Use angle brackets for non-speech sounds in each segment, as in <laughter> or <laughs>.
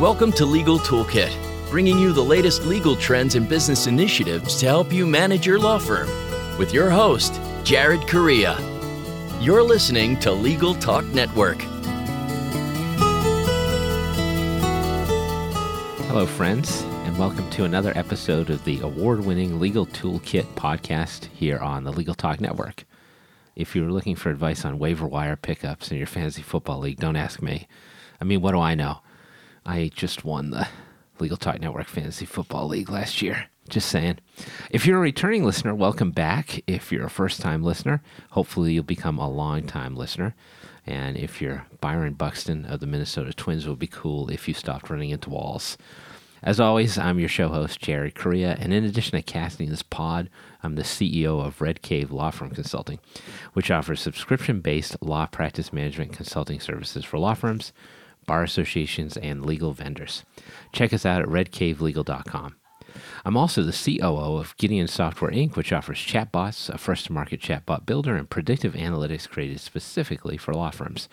Welcome to Legal Toolkit, bringing you the latest legal trends and business initiatives to help you manage your law firm. With your host, Jared Correia. You're listening to Legal Talk Network. Hello, friends, and welcome to another episode of the award winning Legal Toolkit podcast here on the Legal Talk Network. If you're looking for advice on waiver wire pickups in your fantasy football league, don't ask me. I mean, what do I know? I just won the Legal Talk Network Fantasy Football League last year. Just saying. If you're a returning listener, welcome back. If you're a first time listener, hopefully you'll become a long time listener. And if you're Byron Buxton of the Minnesota Twins, it would be cool if you stopped running into walls. As always, I'm your show host, Jared Correia, and in addition to casting this pod, I'm the CEO of Red Cave Law Firm Consulting, which offers subscription based law practice management consulting services for law firms, bar associations, and legal vendors. Check us out at redcavelegal.com. I'm also the COO of Gideon Software Inc., which offers chatbots, a first to market chatbot builder, and predictive analytics created specifically for law firms.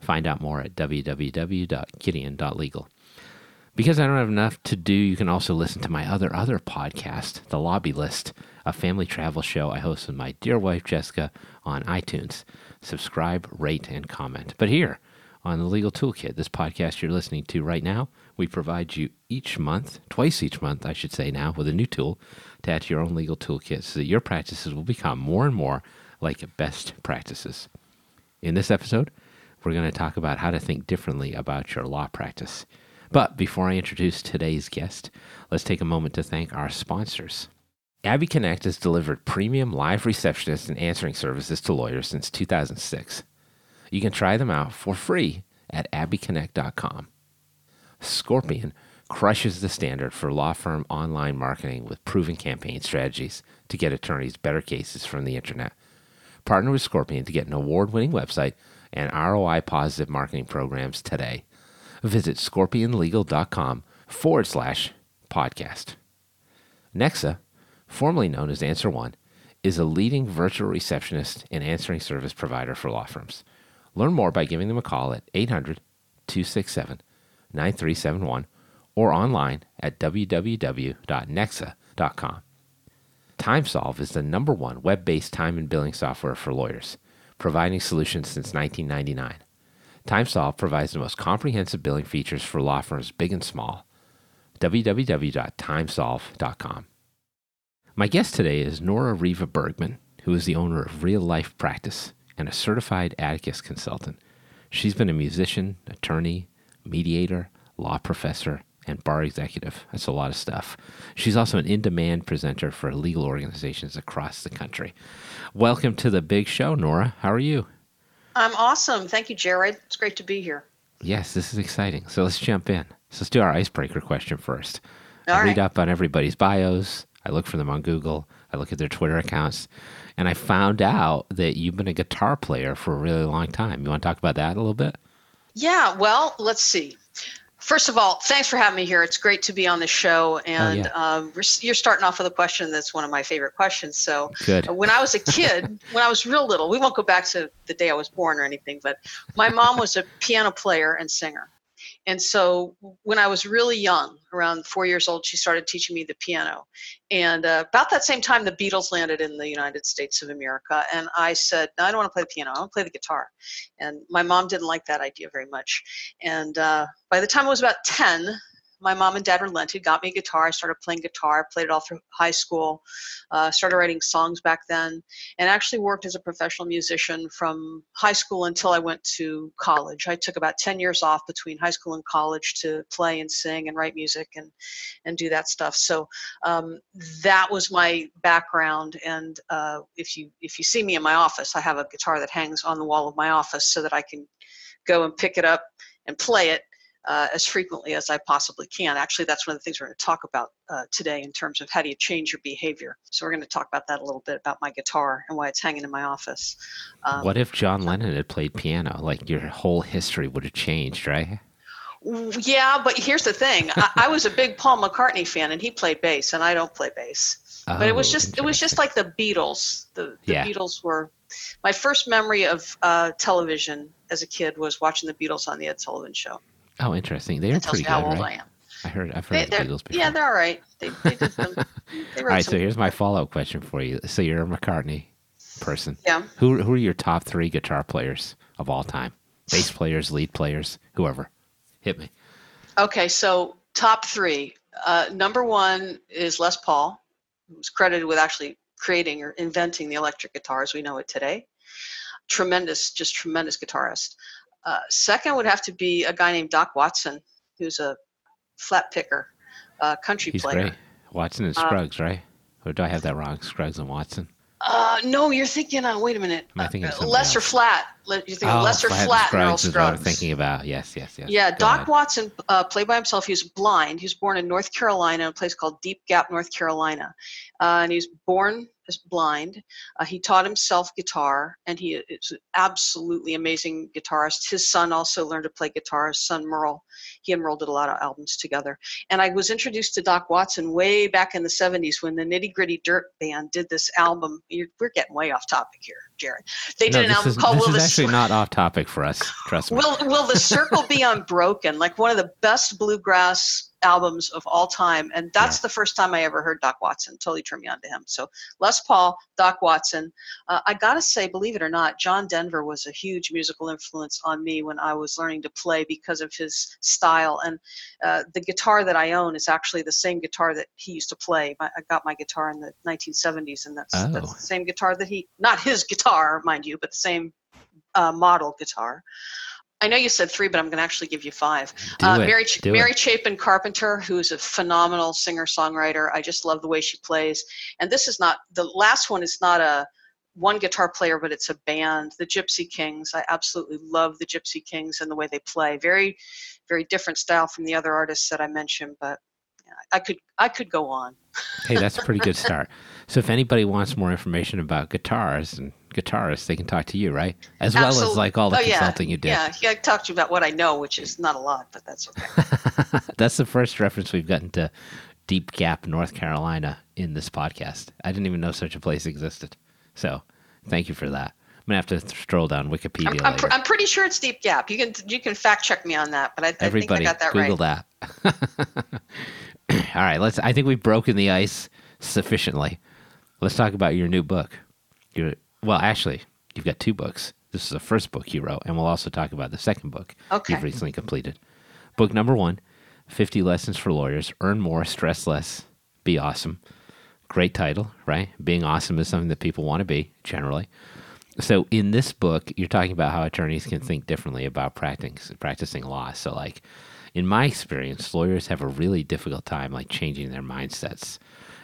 Find out more at www.gideon.legal. Because I don't have enough to do, you can also listen to my other other podcast, The Lobby List, a family travel show I host with my dear wife Jessica on iTunes. Subscribe, rate, and comment. But here on the Legal Toolkit, this podcast you're listening to right now, we provide you each month, twice each month, I should say now, with a new tool to add to your own legal toolkit so that your practices will become more and more like best practices. In this episode, we're going to talk about how to think differently about your law practice. But before I introduce today's guest, let's take a moment to thank our sponsors. Abby Connect has delivered premium live receptionist and answering services to lawyers since 2006. You can try them out for free at abbyconnect.com. Scorpion crushes the standard for law firm online marketing with proven campaign strategies to get attorneys better cases from the internet. Partner with Scorpion to get an award winning website and ROI positive marketing programs today visit scorpionlegal.com forward slash podcast. Nexa, formerly known as Answer One, is a leading virtual receptionist and answering service provider for law firms. Learn more by giving them a call at 800 267 9371 or online at www.nexa.com. TimeSolv is the number one web based time and billing software for lawyers, providing solutions since 1999. TimeSolv provides the most comprehensive billing features for law firms big and small. www.timesolv.com. My guest today is Nora Riva Bergman, who is the owner of Real Life Practice and a certified Atticus consultant. She's been a musician, attorney, mediator, law professor, and bar executive. That's a lot of stuff. She's also an in demand presenter for legal organizations across the country. Welcome to the big show, Nora. How are you? I'm awesome. Thank you, Jared. It's great to be here. Yes, this is exciting. So let's jump in. So let's do our icebreaker question first. All I right. read up on everybody's bios. I look for them on Google. I look at their Twitter accounts. And I found out that you've been a guitar player for a really long time. You want to talk about that a little bit? Yeah, well, let's see. First of all, thanks for having me here. It's great to be on the show. And yeah. um, you're starting off with a question that's one of my favorite questions. So, Good. uh, when I was a kid, <laughs> when I was real little, we won't go back to the day I was born or anything, but my mom was a piano player and singer. And so when I was really young, around four years old, she started teaching me the piano. And uh, about that same time, the Beatles landed in the United States of America. And I said, no, I don't want to play the piano. I want to play the guitar. And my mom didn't like that idea very much. And uh, by the time I was about 10, my mom and dad relented, got me a guitar. I started playing guitar, played it all through high school, uh, started writing songs back then, and actually worked as a professional musician from high school until I went to college. I took about 10 years off between high school and college to play and sing and write music and, and do that stuff. So um, that was my background. And uh, if you if you see me in my office, I have a guitar that hangs on the wall of my office so that I can go and pick it up and play it uh, as frequently as I possibly can. Actually, that's one of the things we're going to talk about uh, today in terms of how do you change your behavior. So we're going to talk about that a little bit about my guitar and why it's hanging in my office. Um, what if John Lennon had played piano? Like your whole history would have changed, right? yeah, but here's the thing: I, I was a big Paul McCartney fan, and he played bass, and I don't play bass. but it was Oh, just it was just like the Beatles. The, the Yeah. Beatles were my first memory of uh, television as a kid was watching the Beatles on the Ed Sullivan Show. Oh, interesting. They are pretty how good, old right? I am. I heard. I've heard the they're- Beatles before. yeah, they're all right. They, they did some. <laughs> They All right. some So here's my follow up question for you. So you're a McCartney person. Yeah. Who who are your top three guitar players of all time? Bass players, lead players, whoever. Hit me. Okay, so top three. Uh, number one is Les Paul, who's credited with actually creating or inventing the electric guitar as we know it today. Tremendous, just tremendous guitarist. Uh, second would have to be a guy named Doc Watson, who's a flat picker, uh, country He's player. great. Watson and Uh, Scruggs, right? Or do I have that wrong? Scruggs and Watson. Uh, no, you're thinking. Uh, wait a minute. Am I thinking Uh, Lesser else? Flat. You're thinking oh, Lester Flatt Flatt Scruggs is what I'm thinking about. Yes, yes, yes. Yeah, Go Doc ahead. Watson uh, played by himself. He was blind. He was born in North Carolina, in a place called Deep Gap, North Carolina. Uh, and he was born blind. Uh, he taught himself guitar, and he is an absolutely amazing guitarist. His son also learned to play guitar. His son Merle, he and Merle did a lot of albums together. And I was introduced to Doc Watson way back in the 70s when the Nitty Gritty Dirt Band did this album. You're, we're getting way off topic here, Jared. They No, did an album is, called this Will is the actually Cir- not off topic for us. Trust me. Will Will the Circle Be <laughs> Unbroken? Like one of the best bluegrass albums of all time, and that's Yeah. the first time I ever heard Doc Watson. Totally turned me on to him. So Les Paul, Doc Watson. Uh, I gotta say, believe it or not, John Denver was a huge musical influence on me when I was learning to play because of his style. And uh, the guitar that I own is actually the same guitar that he used to play. I, got my guitar in the 1970s, and that's, that's Oh. the same guitar that he, not his guitar, mind you, but the same uh, model guitar. I know you said three, but I'm going to actually give you five. Uh. Mary, Ch- Mary. Chapin Carpenter, who's a phenomenal singer songwriter. I just love the way she plays. And this is not the last one. Is not a one guitar player, but it's a band, the Gypsy Kings. I absolutely love the Gypsy Kings and the way they play. Very, very different style from the other artists that I mentioned, but I could I could go on. <laughs> hey, that's a pretty good start. So if anybody wants more information about guitars and guitarists, they can talk to you, right? As well as like all the oh, yeah, consulting you did. Yeah, yeah. I talked to you about what I know, which is not a lot, but that's okay. <laughs> That's the first reference we've gotten to Deep Gap, North Carolina in this podcast. I didn't even know such a place existed. So thank you for that. I'm gonna have to stroll down Wikipedia I'm, I'm, pr- I'm pretty sure it's Deep Gap. You can you can fact check me on that, but I, I Everybody, think I got that Google right. that. <laughs> All right, let's. I think we've broken the ice sufficiently. Let's talk about your new book. Your well, actually, you've got two books. This is the first book you wrote, and we'll also talk about the second book Okay. you've recently completed. Book number one: Fifty Lessons for Lawyers. Earn more, stress less, be awesome. Great title, right? Being awesome is something that people want to be generally. So in this book, you're talking about how attorneys can think differently about practicing practicing law. So like in my experience, lawyers have a really difficult time like changing their mindsets.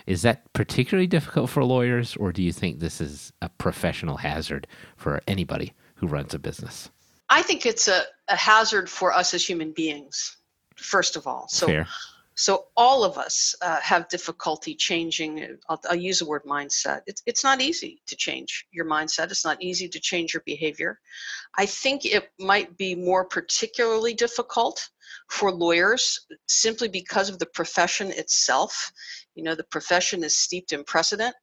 Is that particularly difficult for lawyers, or do you think this is a professional hazard for anybody who runs a business? I think it's a, a hazard for us as human beings, first of all. So Fair. So all of us uh, have difficulty changing. I'll, I'll use the word mindset. It's it's not easy to change your mindset. It's not easy to change your behavior. I think it might be more particularly difficult for lawyers simply because of the profession itself. You know, the profession is steeped in precedent.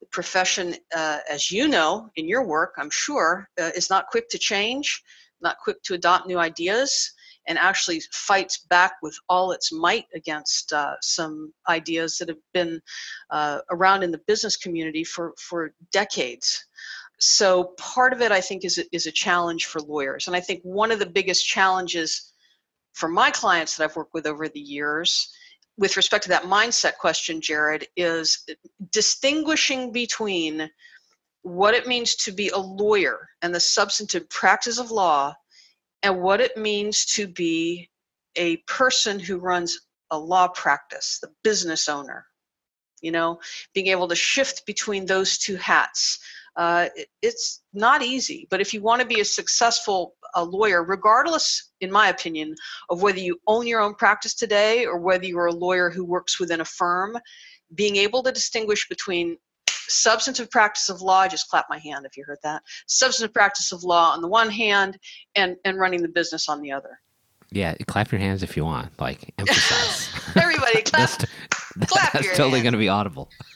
The profession, uh, as you know in your work, I'm sure, uh, is not quick to change, not quick to adopt new ideas, and actually fights back with all its might against uh, some ideas that have been uh, around in the business community for, for decades. So part of it, I think, is a, is a challenge for lawyers, and I think one of the biggest challenges for my clients that I've worked with over the years with respect to that mindset question, Jared, is distinguishing between what it means to be a lawyer and the substantive practice of law and what it means to be a person who runs a law practice, the business owner. You know, being able to shift between those two hats. Uh, it, it's not easy, but if you want to be a successful a lawyer, regardless, in my opinion, of whether you own your own practice today or whether you're a lawyer who works within a firm, being able to distinguish between substantive practice of law, I just clap my hand if you heard that, substantive practice of law on the one hand and, and running the business on the other. Yeah, clap your hands if you want. Like emphasize. <laughs> Everybody <laughs> clap. that's clap that's totally going to be audible. <laughs>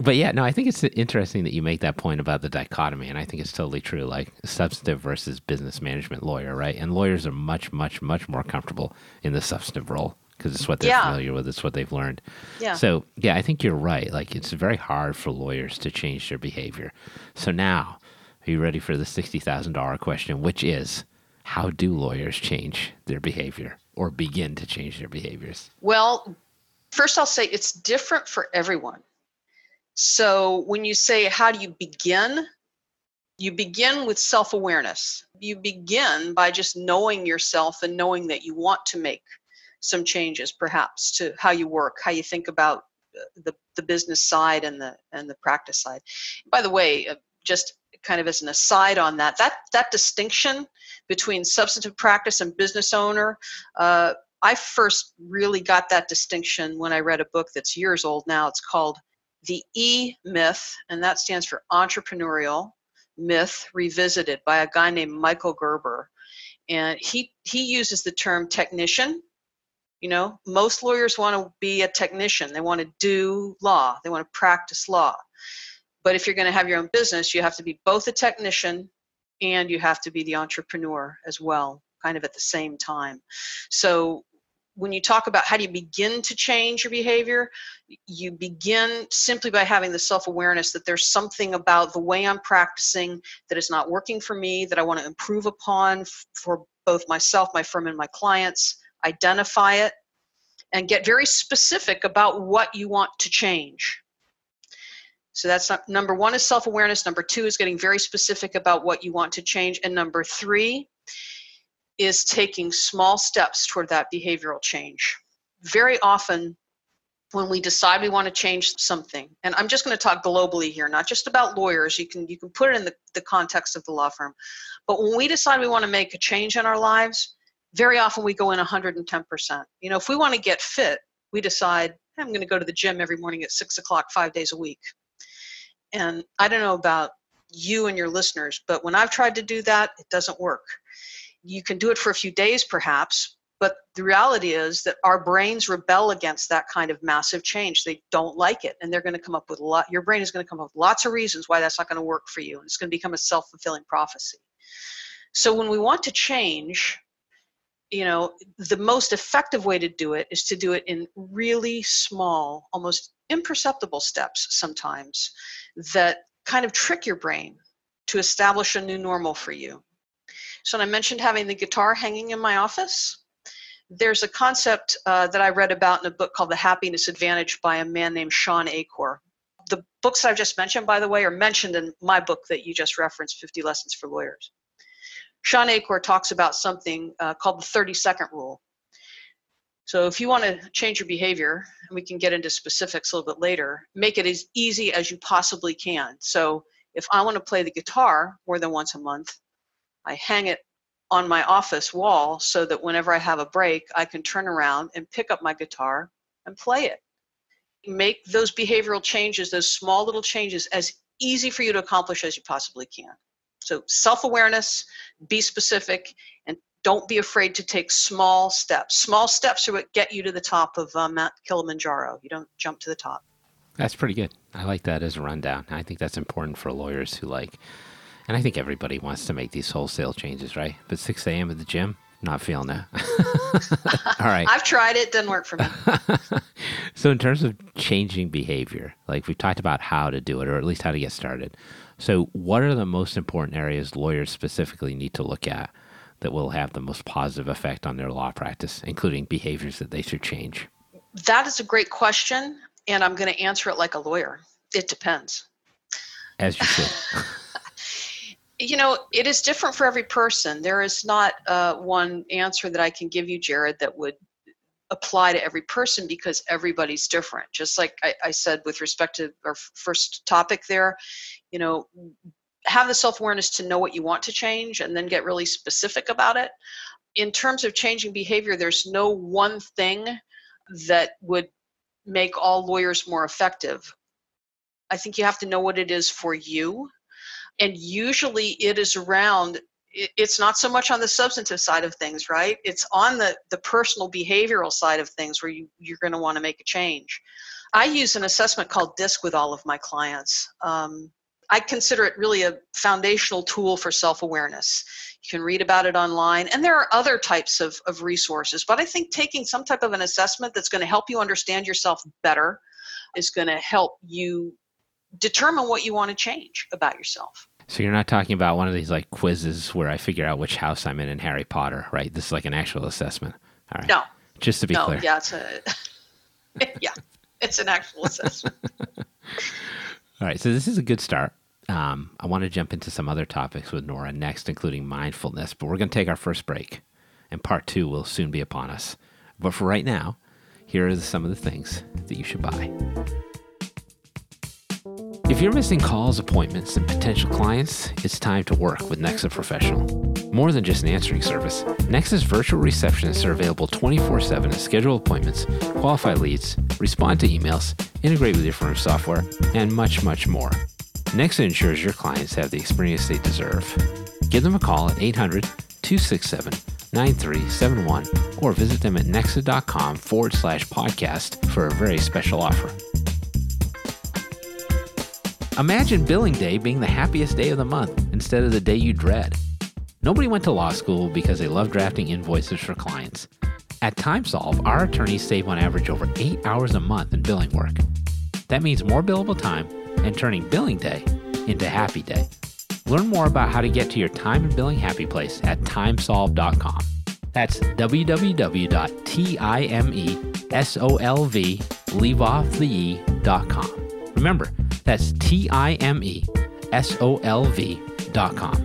but yeah, no, I think it's interesting that you make that point about the dichotomy, and I think it's totally true. Like substantive versus business management lawyer, right? And lawyers are much, much, much more comfortable in the substantive role because it's what they're Yeah. familiar with, it's what they've learned. Yeah. So yeah, I think you're right. Like it's very hard for lawyers to change their behavior. So now, are you ready for the sixty thousand dollar question, which is, how do lawyers change their behavior or begin to change their behaviors? Well, first I'll say it's different for everyone. So when you say, how do you begin? You begin with self awareness. You begin by just knowing yourself and knowing that you want to make some changes, perhaps, to how you work, how you think about uh, the, the business side and the and the practice side. By the way, uh, just kind of as an aside on that, that that distinction between substantive practice and business owner, uh, I first really got that distinction when I read a book that's years old now. It's called The E Myth, and that stands for Entrepreneurial Myth Revisited by a guy named Michael Gerber. And he, he uses the term technician. You know, most lawyers want to be a technician, they want to do law, they want to practice law. But if you're going to have your own business, you have to be both a technician and you have to be the entrepreneur as well, kind of at the same time. So when you talk about how do you begin to change your behavior, you begin simply by having the self awareness that there's something about the way I'm practicing that is not working for me, that I want to improve upon for both myself, my firm, and my clients. Identify it and get very specific about what you want to change. So that's not, number one is self awareness. Number two is getting very specific about what you want to change. And number three is taking small steps toward that behavioral change. Very often, when we decide we want to change something, and I'm just going to talk globally here, not just about lawyers, you can, you can put it in the, the context of the law firm. But when we decide we want to make a change in our lives, very often we go in 110%. You know, if we want to get fit, we decide, I'm going to go to the gym every morning at six o'clock, five days a week. And I don't know about you and your listeners, but when I've tried to do that, it doesn't work. You can do it for a few days, perhaps, but the reality is that our brains rebel against that kind of massive change. They don't like it, and they're going to come up with a lot. Your brain is going to come up with lots of reasons why that's not going to work for you, and it's going to become a self-fulfilling prophecy. So when we want to change, you know, the most effective way to do it is to do it in really small, almost imperceptible steps sometimes that kind of trick your brain to establish a new normal for you. So, I mentioned having the guitar hanging in my office, there's a concept uh, that I read about in a book called The Happiness Advantage by a man named Shawn Achor. The books I've just mentioned, by the way, are mentioned in my book that you just referenced, 50 Lessons for Lawyers. Shawn Achor talks about something uh, called the 30 second rule. So, if you want to change your behavior, and we can get into specifics a little bit later, make it as easy as you possibly can. So, if I want to play the guitar more than once a month, I hang it on my office wall so that whenever I have a break, I can turn around and pick up my guitar and play it. Make those behavioral changes, those small little changes, as easy for you to accomplish as you possibly can. So, self awareness, be specific, and don't be afraid to take small steps. Small steps are what get you to the top of uh, Mount Kilimanjaro. You don't jump to the top. That's pretty good. I like that as a rundown. I think that's important for lawyers who like, and I think everybody wants to make these wholesale changes, right? But 6 a.m. at the gym, not feeling that. <laughs> All right. I've tried it, didn't work for me. <laughs> so, in terms of changing behavior, like we've talked about how to do it, or at least how to get started. So, what are the most important areas lawyers specifically need to look at that will have the most positive effect on their law practice, including behaviors that they should change? That is a great question, and I'm going to answer it like a lawyer. It depends. As you should. <laughs> <laughs> You know, it is different for every person. There is not uh, one answer that I can give you, Jared, that would apply to every person because everybody's different. Just like I, I said with respect to our first topic there, you know, have the self awareness to know what you want to change and then get really specific about it. In terms of changing behavior, there's no one thing that would make all lawyers more effective. I think you have to know what it is for you. And usually it is around, it's not so much on the substantive side of things, right? It's on the, the personal behavioral side of things where you, you're going to want to make a change. I use an assessment called DISC with all of my clients. Um, I consider it really a foundational tool for self awareness. You can read about it online, and there are other types of, of resources. But I think taking some type of an assessment that's going to help you understand yourself better is going to help you determine what you want to change about yourself. So you're not talking about one of these like quizzes where I figure out which house I'm in in Harry Potter, right? This is like an actual assessment. All right. No. Just to be clear. no, clear. Yeah, it's a <laughs> yeah, it's an actual assessment. <laughs> All right, so this is a good start. Um, I want to jump into some other topics with Nora next, including mindfulness, but we're going to take our first break, and part two will soon be upon us. But for right now, here are some of the things that you should buy. If you're missing calls, appointments, and potential clients, it's time to work with Nexa Professional. More than just an answering service, Nexa's virtual receptionists are available 24 7 to schedule appointments, qualify leads, respond to emails, integrate with your firm's software, and much, much more. Nexa ensures your clients have the experience they deserve. Give them a call at 800 267 9371 or visit them at nexa.com forward slash podcast for a very special offer. Imagine billing day being the happiest day of the month instead of the day you dread. Nobody went to law school because they love drafting invoices for clients. At TimeSolv, our attorneys save on average over 8 hours a month in billing work. That means more billable time and turning billing day into happy day. Learn more about how to get to your time and billing happy place at timesolv.com. That's www.timesolv, leave off the e.com. Remember, that's T I M E S O L V dot com.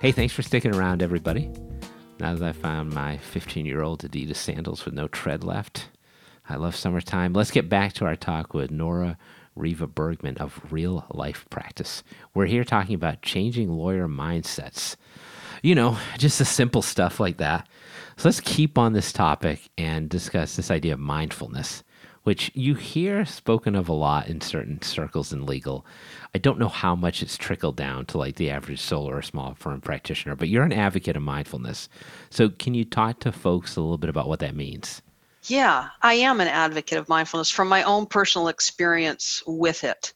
Hey, thanks for sticking around, everybody. Now that I found my 15 year old Adidas sandals with no tread left, I love summertime. Let's get back to our talk with Nora Riva Bergman of Real Life Practice. We're here talking about changing lawyer mindsets. You know, just the simple stuff like that. So let's keep on this topic and discuss this idea of mindfulness, which you hear spoken of a lot in certain circles in legal. I don't know how much it's trickled down to like the average solo or small firm practitioner, but you're an advocate of mindfulness. So can you talk to folks a little bit about what that means? Yeah, I am an advocate of mindfulness from my own personal experience with it.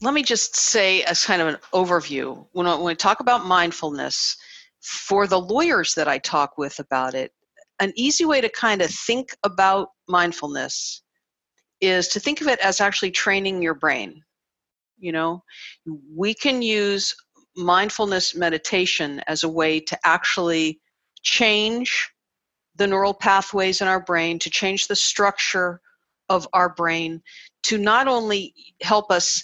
Let me just say, as kind of an overview, when, when we talk about mindfulness, for the lawyers that I talk with about it, an easy way to kind of think about mindfulness is to think of it as actually training your brain. You know, we can use mindfulness meditation as a way to actually change the neural pathways in our brain, to change the structure of our brain, to not only help us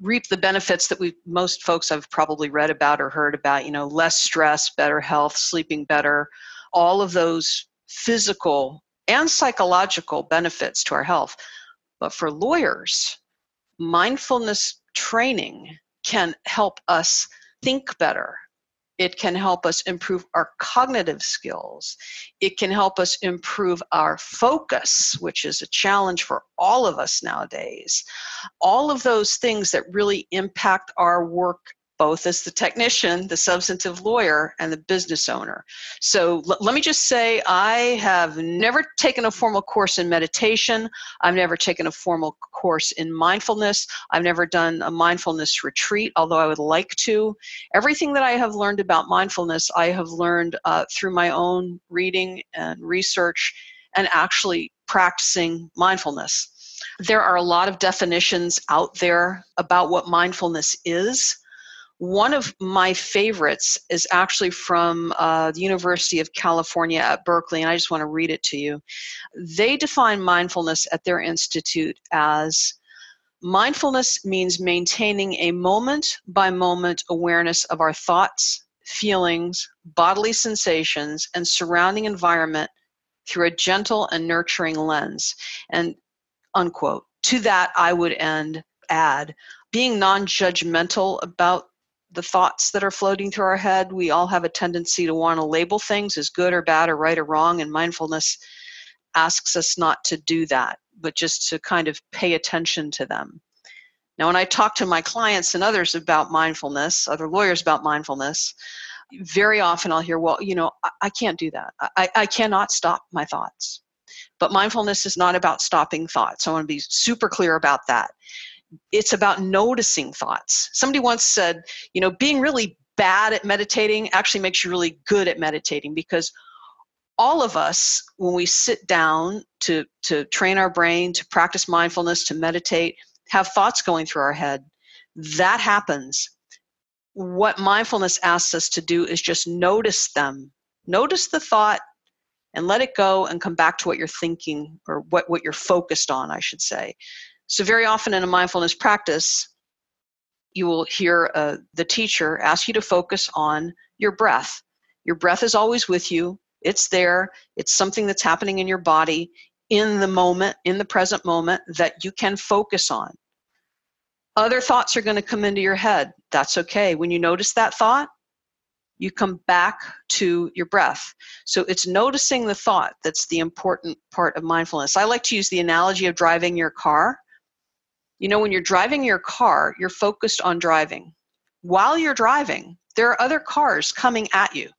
reap the benefits that we most folks have probably read about or heard about you know less stress better health sleeping better. All of those physical and psychological benefits to our health. But for lawyers mindfulness training can help us think better it can help us improve our cognitive skills. It can help us improve our focus, which is a challenge for all of us nowadays. All of those things that really impact our work both as the technician, the substantive lawyer, and the business owner. So l- let me just say I have never taken a formal course in meditation. I've never taken a formal course in mindfulness. I've never done a mindfulness retreat, although I would like to. Everything that I have learned about mindfulness, I have learned uh, through my own reading and research and actually practicing mindfulness. There are a lot of definitions out there about what mindfulness is. One of my favorites is actually from uh, the University of California at Berkeley, and I just want to read it to you. They define mindfulness at their institute as mindfulness means maintaining a moment by moment awareness of our thoughts, feelings, bodily sensations, and surrounding environment through a gentle and nurturing lens. And unquote. To that, I would end add being non judgmental about the thoughts that are floating through our head. We all have a tendency to want to label things as good or bad or right or wrong, and mindfulness asks us not to do that, but just to kind of pay attention to them. Now, when I talk to my clients and others about mindfulness, other lawyers about mindfulness, very often I'll hear, well, you know, I, I can't do that. I, I cannot stop my thoughts. But mindfulness is not about stopping thoughts. I want to be super clear about that. It's about noticing thoughts. Somebody once said, you know, being really bad at meditating actually makes you really good at meditating because all of us when we sit down to to train our brain to practice mindfulness to meditate have thoughts going through our head that happens. What mindfulness asks us to do is just notice them. Notice the thought and let it go and come back to what you're thinking or what, what you're focused on i should say so very often in a mindfulness practice you will hear uh, the teacher ask you to focus on your breath your breath is always with you it's there it's something that's happening in your body in the moment in the present moment that you can focus on other thoughts are going to come into your head that's okay when you notice that thought you come back to your breath. So it's noticing the thought that's the important part of mindfulness. I like to use the analogy of driving your car. You know, when you're driving your car, you're focused on driving. While you're driving, there are other cars coming at you.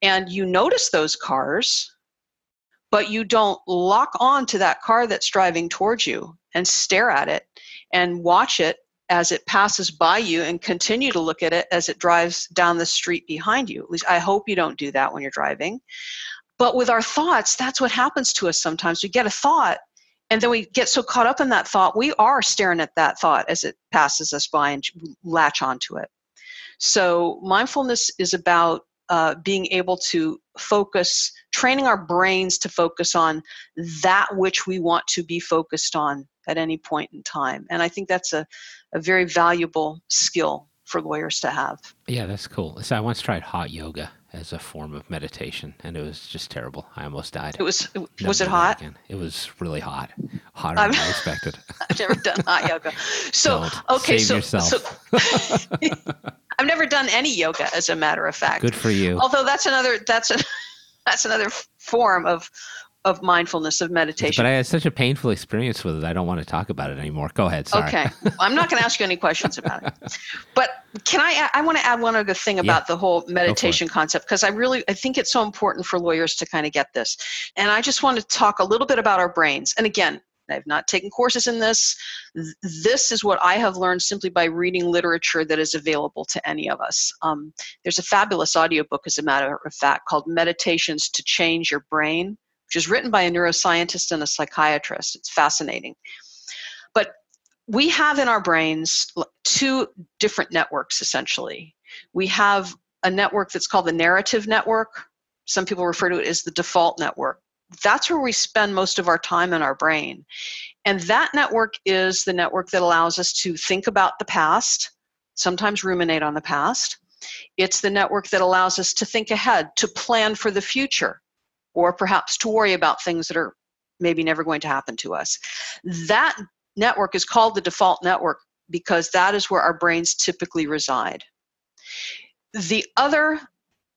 And you notice those cars, but you don't lock on to that car that's driving towards you and stare at it and watch it as it passes by you and continue to look at it as it drives down the street behind you. At least I hope you don't do that when you're driving. But with our thoughts, that's what happens to us sometimes. We get a thought and then we get so caught up in that thought, we are staring at that thought as it passes us by and latch onto it. So mindfulness is about uh, being able to focus, training our brains to focus on that which we want to be focused on at any point in time. And I think that's a, a very valuable skill for lawyers to have. Yeah, that's cool. So I once tried hot yoga as a form of meditation, and it was just terrible. I almost died. It was was it hot? Again. It was really hot, hotter than I expected. <laughs> I've never done hot yoga. So Don't. okay, Save so, so <laughs> <laughs> I've never done any yoga, as a matter of fact. Good for you. Although that's another that's a that's another form of of mindfulness of meditation. But I had such a painful experience with it. I don't want to talk about it anymore. Go ahead. Sorry. Okay. I'm not going to ask you any questions about it. But can I? I want to add one other thing about yeah. the whole meditation concept because I really I think it's so important for lawyers to kind of get this. And I just want to talk a little bit about our brains. And again, I've not taken courses in this. This is what I have learned simply by reading literature that is available to any of us. Um, there's a fabulous audiobook, as a matter of fact, called Meditations to Change Your Brain which is written by a neuroscientist and a psychiatrist. It's fascinating. But we have in our brains two different networks essentially. We have a network that's called the narrative network. Some people refer to it as the default network. That's where we spend most of our time in our brain. And that network is the network that allows us to think about the past, sometimes ruminate on the past. It's the network that allows us to think ahead, to plan for the future or perhaps to worry about things that are maybe never going to happen to us. That network is called the default network because that is where our brains typically reside. The other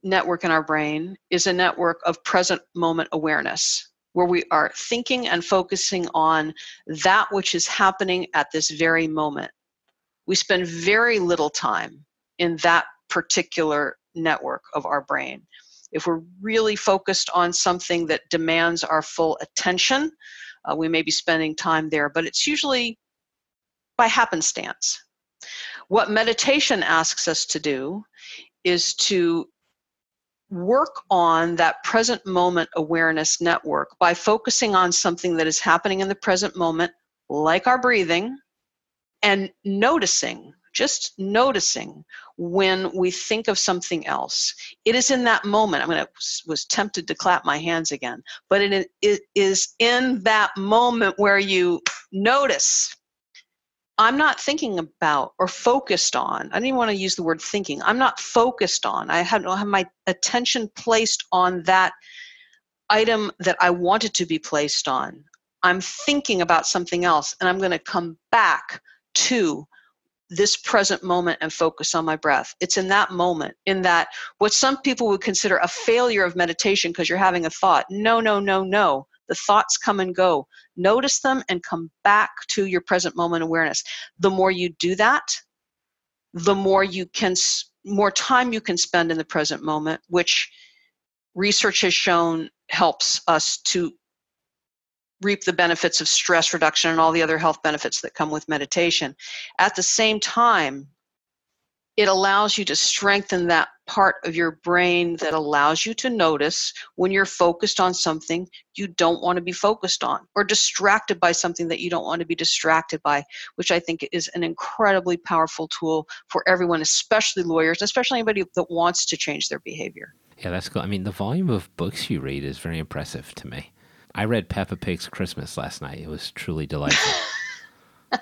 network in our brain is a network of present moment awareness, where we are thinking and focusing on that which is happening at this very moment. We spend very little time in that particular network of our brain. If we're really focused on something that demands our full attention, uh, we may be spending time there, but it's usually by happenstance. What meditation asks us to do is to work on that present moment awareness network by focusing on something that is happening in the present moment, like our breathing, and noticing just noticing when we think of something else. It is in that moment. I mean, I was tempted to clap my hands again, but it, it is in that moment where you notice. I'm not thinking about or focused on. I didn't even want to use the word thinking. I'm not focused on. I have, have my attention placed on that item that I wanted to be placed on. I'm thinking about something else, and I'm going to come back to this present moment and focus on my breath. It's in that moment, in that what some people would consider a failure of meditation because you're having a thought. No, no, no, no. The thoughts come and go. Notice them and come back to your present moment awareness. The more you do that, the more you can more time you can spend in the present moment, which research has shown helps us to reap the benefits of stress reduction and all the other health benefits that come with meditation. At the same time, it allows you to strengthen that part of your brain that allows you to notice when you're focused on something you don't want to be focused on or distracted by something that you don't want to be distracted by, which I think is an incredibly powerful tool for everyone, especially lawyers, especially anybody that wants to change their behavior. Yeah, that's cool. I mean, the volume of books you read is very impressive to me. I read Peppa Pig's Christmas last night. It was truly delightful. <laughs>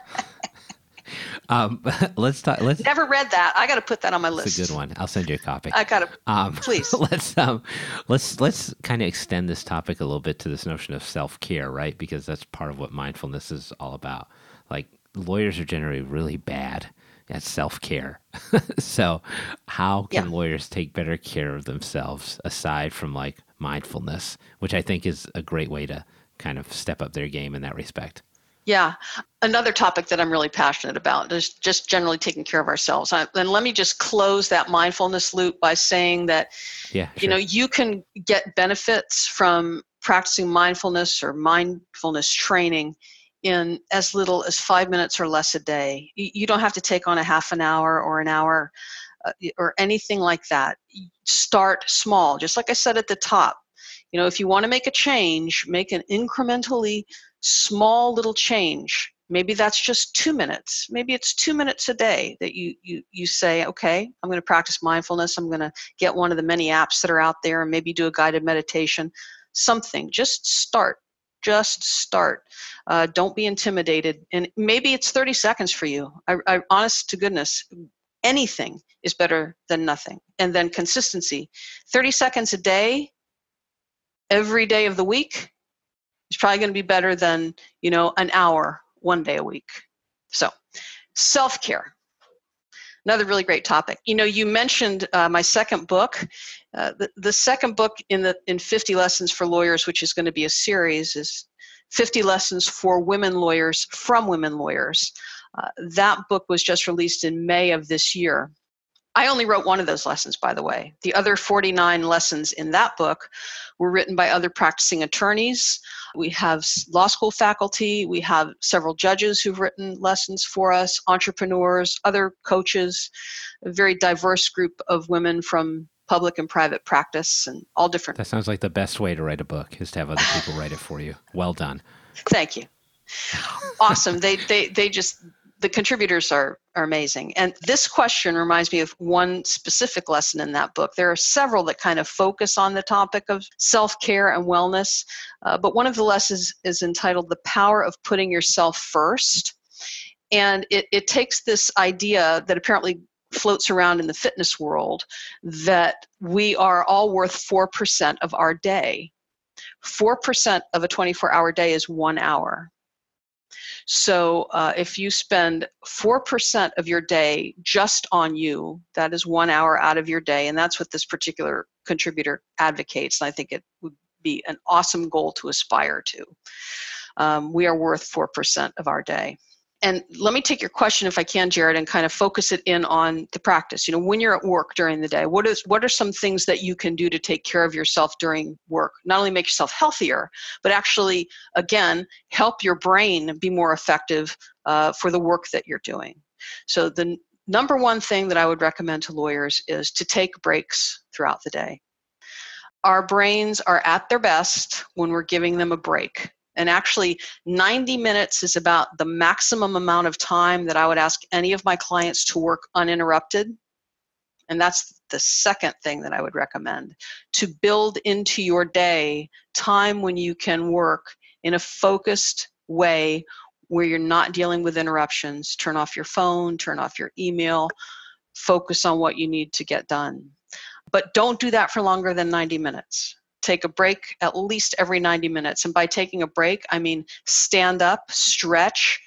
um, <laughs> let's talk. Let's never read that. I got to put that on my list. It's a good one. I'll send you a copy. I got to. Um, please. <laughs> Let's um, let's let's kind of extend this topic a little bit to this notion of self care, right? Because that's part of what mindfulness is all about. Like lawyers are generally really bad at self care. <laughs> so, how can yeah. lawyers take better care of themselves aside from like mindfulness, which I think is a great way to kind of step up their game in that respect? Yeah. Another topic that I'm really passionate about is just generally taking care of ourselves. and let me just close that mindfulness loop by saying that, yeah, sure. you know, you can get benefits from practicing mindfulness or mindfulness training in as little as five minutes or less a day. You don't have to take on a half an hour or an hour uh, or anything like that. Start small, just like I said at the top. You know, if you want to make a change, make an incrementally small little change. Maybe that's just two minutes. Maybe it's two minutes a day that you you you say, okay, I'm going to practice mindfulness. I'm going to get one of the many apps that are out there, and maybe do a guided meditation. Something. Just start just start. Uh, don't be intimidated. And maybe it's 30 seconds for you. I, I, honest to goodness, anything is better than nothing. And then consistency 30 seconds a day, every day of the week, is probably going to be better than, you know, an hour one day a week. So, self care another really great topic. You know, you mentioned uh, my second book. Uh, the, the second book in the in 50 lessons for lawyers, which is going to be a series, is 50 lessons for women lawyers from women lawyers. Uh, that book was just released in May of this year. I only wrote one of those lessons, by the way. The other 49 lessons in that book were written by other practicing attorneys. We have law school faculty, we have several judges who've written lessons for us, entrepreneurs, other coaches, a very diverse group of women from public and private practice and all different. That sounds like the best way to write a book is to have other people write it for you. Well done. <laughs> Thank you. Awesome. they they they just the contributors are, are amazing. And this question reminds me of one specific lesson in that book. There are several that kind of focus on the topic of self care and wellness, uh, but one of the lessons is entitled The Power of Putting Yourself First. And it, it takes this idea that apparently floats around in the fitness world that we are all worth 4% of our day. 4% of a 24 hour day is one hour. So uh, if you spend 4% of your day just on you, that is one hour out of your day. And that's what this particular contributor advocates. And I think it would be an awesome goal to aspire to. Um, we are worth 4% of our day and let me take your question if i can jared and kind of focus it in on the practice. You know when you're at work during the day what is what are some things that you can do to take care of yourself during work? Not only make yourself healthier but actually again help your brain be more effective uh, for the work that you're doing. So the number one thing that i would recommend to lawyers is to take breaks throughout the day. Our brains are at their best when we're giving them a break and actually, 90 minutes is about the maximum amount of time that I would ask any of my clients to work uninterrupted. And that's the second thing that I would recommend to build into your day time when you can work in a focused way where you're not dealing with interruptions. Turn off your phone, turn off your email, focus on what you need to get done. But don't do that for longer than 90 minutes take a break at least every 90 minutes. And by taking a break, I mean stand up, stretch.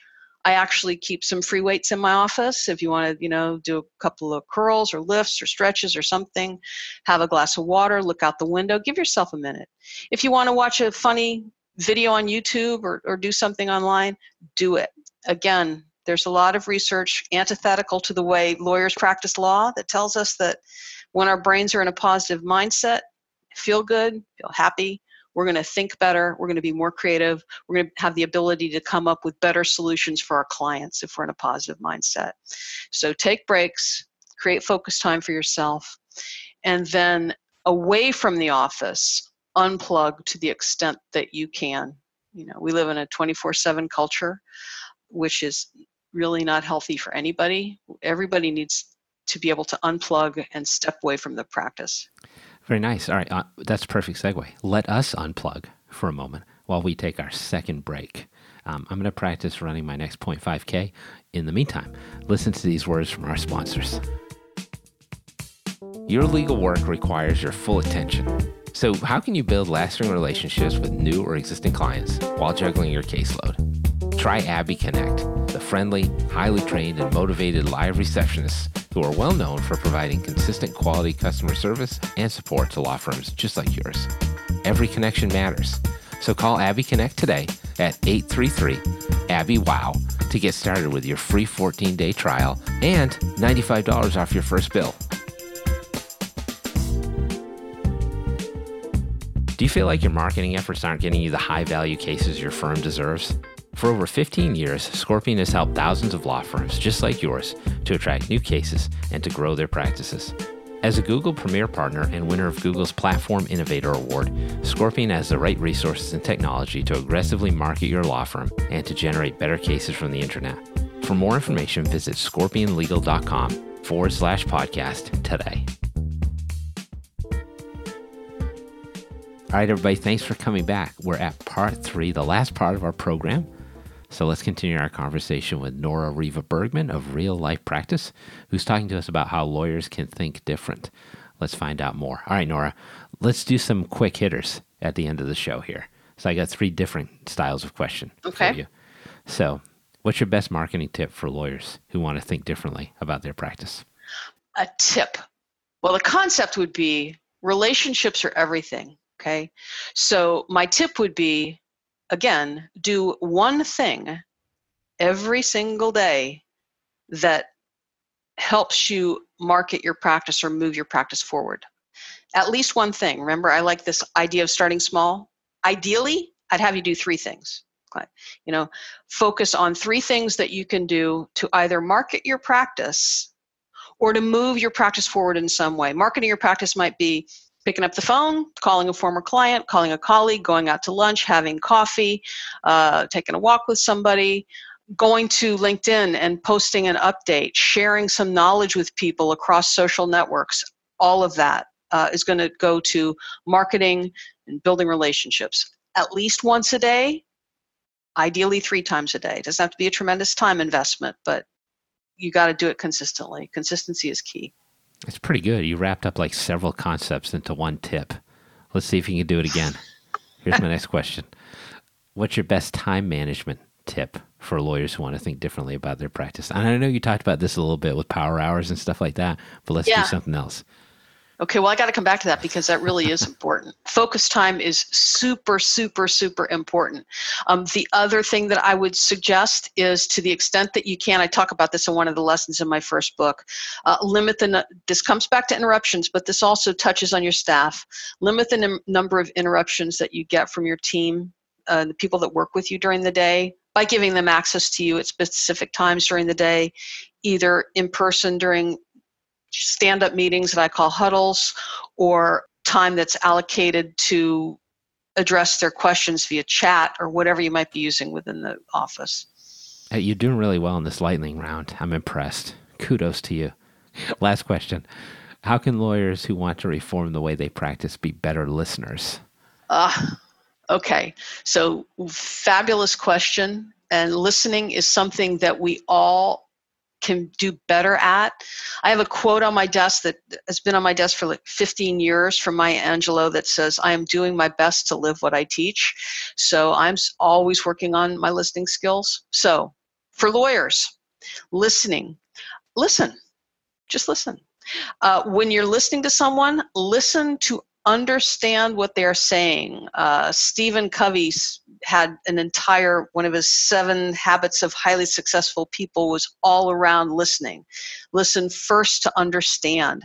I actually keep some free weights in my office. If you want to, you know, do a couple of curls or lifts or stretches or something, have a glass of water, look out the window, give yourself a minute. If you want to watch a funny video on YouTube or, or do something online, do it. Again, There's a lot of research antithetical to the way lawyers practice law that tells us that when our brains are in a positive mindset, feel good, feel happy, we're going to think better, we're going to be more creative, we're going to have the ability to come up with better solutions for our clients if we're in a positive mindset. So take breaks, create focus time for yourself, and then away from the office, unplug to the extent that you can. You know, we live in a 24 7 culture, which is really not healthy for anybody. Everybody needs to be able to unplug and step away from the practice. Very nice. All right, uh, that's a perfect segue. Let us unplug for a moment while we take our second break. Um, I'm going to practice running my next 0.5K. In the meantime, listen to these words from our sponsors. Your legal work requires your full attention. So, how can you build lasting relationships with new or existing clients while juggling your caseload? Try Abby Connect, the friendly, highly trained, and motivated live receptionists who are well known for providing consistent quality customer service and support to law firms just like yours. Every connection matters. So call Abby Connect today at 833 Abby Wow to get started with your free 14 day trial and $95 off your first bill. Do you feel like your marketing efforts aren't getting you the high value cases your firm deserves? For over 15 years, Scorpion has helped thousands of law firms just like yours to attract new cases and to grow their practices. As a Google Premier Partner and winner of Google's Platform Innovator Award, Scorpion has the right resources and technology to aggressively market your law firm and to generate better cases from the internet. For more information, visit scorpionlegal.com forward slash podcast today. All right, everybody, thanks for coming back. We're at part three, the last part of our program. So let's continue our conversation with Nora Riva Bergman of Real Life Practice, who's talking to us about how lawyers can think different. Let's find out more. All right, Nora, let's do some quick hitters at the end of the show here. So I got three different styles of question okay. for you. So, what's your best marketing tip for lawyers who want to think differently about their practice? A tip. Well, the concept would be relationships are everything. Okay. So, my tip would be again, do one thing every single day that helps you market your practice or move your practice forward. At least one thing. Remember, I like this idea of starting small. Ideally, I'd have you do three things. You know, focus on three things that you can do to either market your practice or to move your practice forward in some way. Marketing your practice might be picking up the phone, calling a former client, calling a colleague, going out to lunch, having coffee, uh, taking a walk with somebody, going to LinkedIn and posting an update, sharing some knowledge with people across social networks. All of that uh, is going to go to marketing and building relationships at least once a day, ideally three times a day. It doesn't have to be a tremendous time investment, but you got to do it consistently. Consistency is key. It's pretty good. You wrapped up like several concepts into one tip. Let's see if you can do it again. <laughs> Here's my next question What's your best time management tip for lawyers who want to think differently about their practice? And I know you talked about this a little bit with power hours and stuff like that, but let's yeah. do something else. Okay, well, I got to come back to that because that really is important. <laughs> Focus time is super, super, super important. Um, the other thing that I would suggest is to the extent that you can, I talk about this in one of the lessons in my first book, uh, limit the, this comes back to interruptions, but this also touches on your staff. Limit the num- number of interruptions that you get from your team, uh, the people that work with you during the day, by giving them access to you at specific times during the day, either in person during stand up meetings that I call huddles or time that's allocated to address their questions via chat or whatever you might be using within the office. Hey, you're doing really well in this lightning round. I'm impressed. Kudos to you. <laughs> Last question. How can lawyers who want to reform the way they practice be better listeners? Uh, okay. So, fabulous question. And listening is something that we all can do better at. I have a quote on my desk that has been on my desk for like 15 years from Maya Angelou that says, I am doing my best to live what I teach. So I'm always working on my listening skills. So for lawyers, listening, listen, just listen. Uh, when you're listening to someone, listen to understand what they're saying. Uh, Stephen Covey had an entire one of his seven habits of highly successful people was all around listening. Listen first to understand.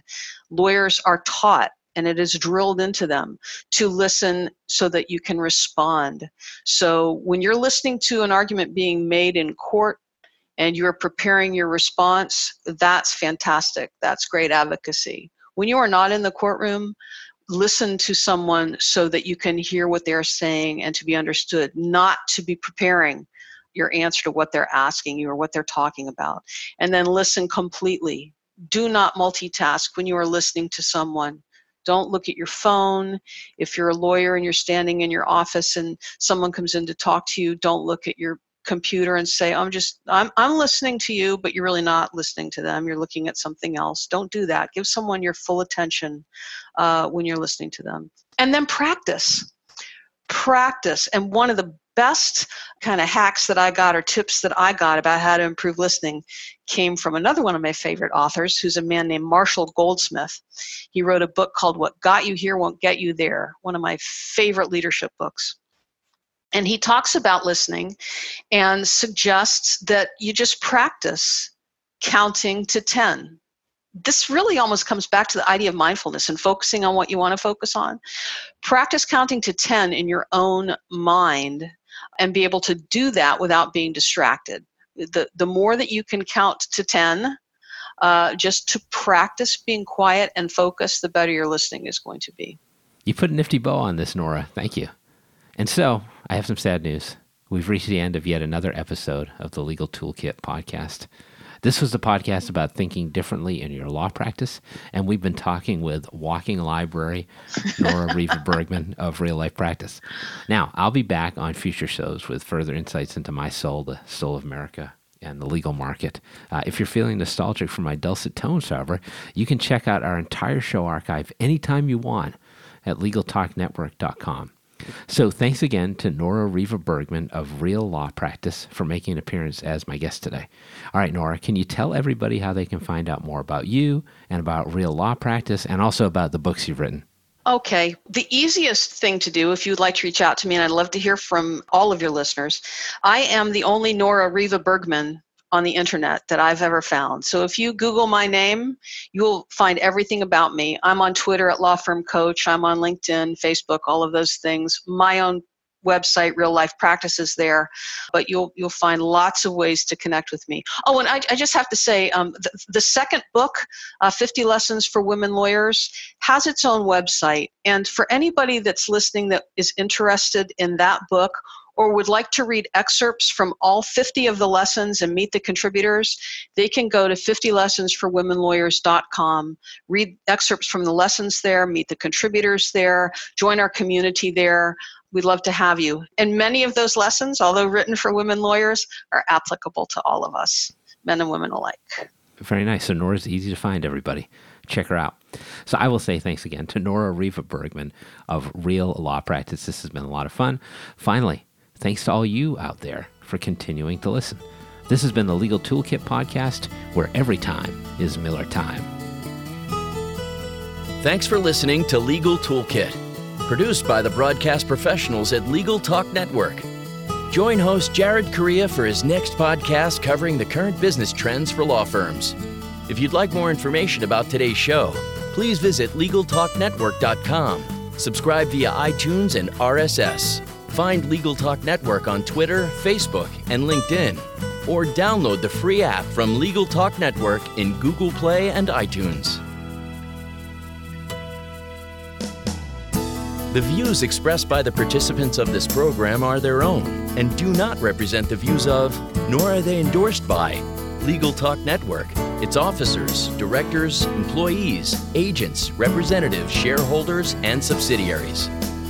Lawyers are taught and it is drilled into them to listen so that you can respond. So when you're listening to an argument being made in court and you're preparing your response, that's fantastic. That's great advocacy. When you are not in the courtroom, listen to someone so that you can hear what they're saying and to be understood, not to be preparing your answer to what they're asking you or what they're talking about. And then listen completely. Do not multitask when you are listening to someone. Don't look at your phone. If you're a lawyer and you're standing in your office and someone comes in to talk to you, don't look at your computer and say i'm just i'm i'm listening to you but you're really not listening to them. You're looking at something else. Don't do that. Give someone your full attention uh, when you're listening to them. And then practice. Practice. And one of the best kind of hacks that i got or tips that i got about how to improve listening came from another one of my favorite authors who's a man named marshall goldsmith. He wrote a book called what got you here won't get you there one of my favorite leadership books and he talks about listening and suggests that you just practice counting to 10. This really almost comes back to the idea of mindfulness and focusing on what you want to focus on. Practice counting to 10 in your own mind and be able to do that without being distracted. The, the more that you can count to 10, uh, just to practice being quiet and focused, the better your listening is going to be. You put a nifty bow on this, Nora. Thank you. And so, I have some sad news. We've reached the end of yet another episode of the Legal Toolkit podcast. This was the podcast about thinking differently in your law practice, and we've been talking with walking library Nora <laughs> Riva Bergman of Real Life Practice. Now, I'll be back on future shows with further insights into my soul, the soul of America, and the legal market. Uh, if you're feeling nostalgic for my dulcet tones, however, you can check out our entire show archive anytime you want at LegalTalkNetwork.com. So thanks again to Nora Riva Bergman of Real Law Practice for making an appearance as my guest today. All right, Nora, can you tell everybody how they can find out more about you and about Real Law Practice and also about the books you've written? Okay. The easiest thing to do, if you'd like to reach out to me, and I'd love to hear from all of your listeners, I am the only Nora Riva Bergman on the internet that I've ever found. So if you Google my name, you'll find everything about me. I'm on Twitter at Law Firm Coach. I'm on LinkedIn, Facebook, all of those things. My own website real life practices there but you'll you'll find lots of ways to connect with me oh and i, I just have to say um, the, the second book uh, 50 lessons for women lawyers has its own website and for anybody that's listening that is interested in that book or would like to read excerpts from all 50 of the lessons and meet the contributors, they can go to 50lessonsforwomenlawyers.com, read excerpts from the lessons there, meet the contributors there, join our community there. We'd love to have you. And many of those lessons, although written for women lawyers, are applicable to all of us, men and women alike. Very nice. So Nora's easy to find, everybody. Check her out. So I will say thanks again to Nora Riva Bergman of Real Law Practice. This has been a lot of fun. Finally, Thanks to all you out there for continuing to listen. This has been the Legal Toolkit Podcast, where every time is Miller time. Thanks for listening to Legal Toolkit, produced by the broadcast professionals at Legal Talk Network. Join host Jared Correia for his next podcast covering the current business trends for law firms. If you'd like more information about today's show, please visit LegalTalkNetwork.com. Subscribe via iTunes and RSS. Find Legal Talk Network on Twitter, Facebook, and LinkedIn, or download the free app from Legal Talk Network in Google Play and iTunes. The views expressed by the participants of this program are their own and do not represent the views of, nor are they endorsed by, Legal Talk Network, its officers, directors, employees, agents, representatives, shareholders, and subsidiaries.